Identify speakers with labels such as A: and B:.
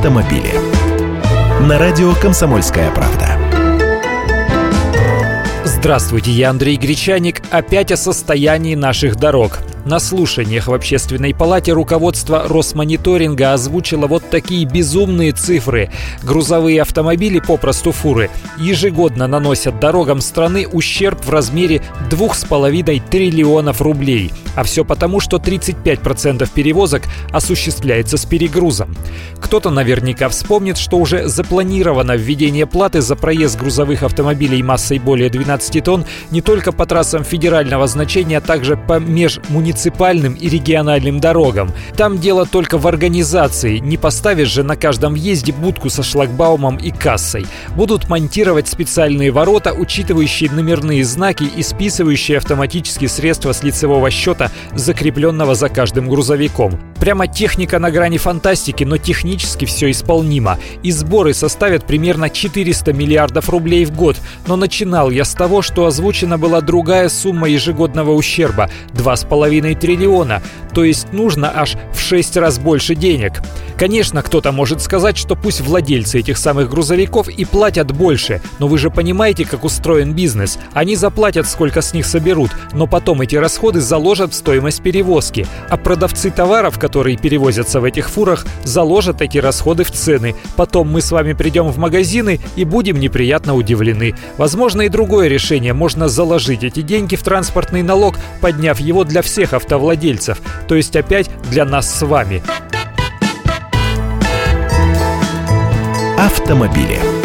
A: автомобили. На радио «Комсомольская правда».
B: Здравствуйте, я Андрей Гречаник. Опять о состоянии наших дорог. На слушаниях в Общественной палате руководство Росмониторинга озвучило вот такие безумные цифры. Грузовые автомобили, попросту фуры, ежегодно наносят дорогам страны ущерб в размере 2,5 триллионов рублей. А все потому, что 35% перевозок осуществляется с перегрузом. Кто-то наверняка вспомнит, что уже запланировано введение платы за проезд грузовых автомобилей массой более 12 тонн не только по трассам федерального значения, а также по межмуниципальным муниципальным и региональным дорогам. Там дело только в организации. Не поставишь же на каждом въезде будку со шлагбаумом и кассой. Будут монтировать специальные ворота, учитывающие номерные знаки и списывающие автоматически средства с лицевого счета, закрепленного за каждым грузовиком. Прямо техника на грани фантастики, но технически все исполнимо. И сборы составят примерно 400 миллиардов рублей в год. Но начинал я с того, что озвучена была другая сумма ежегодного ущерба – 2,5 триллиона. То есть нужно аж в 6 раз больше денег. Конечно, кто-то может сказать, что пусть владельцы этих самых грузовиков и платят больше, но вы же понимаете, как устроен бизнес. Они заплатят, сколько с них соберут, но потом эти расходы заложат в стоимость перевозки. А продавцы товаров, которые перевозятся в этих фурах, заложат эти расходы в цены. Потом мы с вами придем в магазины и будем неприятно удивлены. Возможно, и другое решение. Можно заложить эти деньги в транспортный налог, подняв его для всех автовладельцев. То есть опять для нас с вами.
A: Автомобили.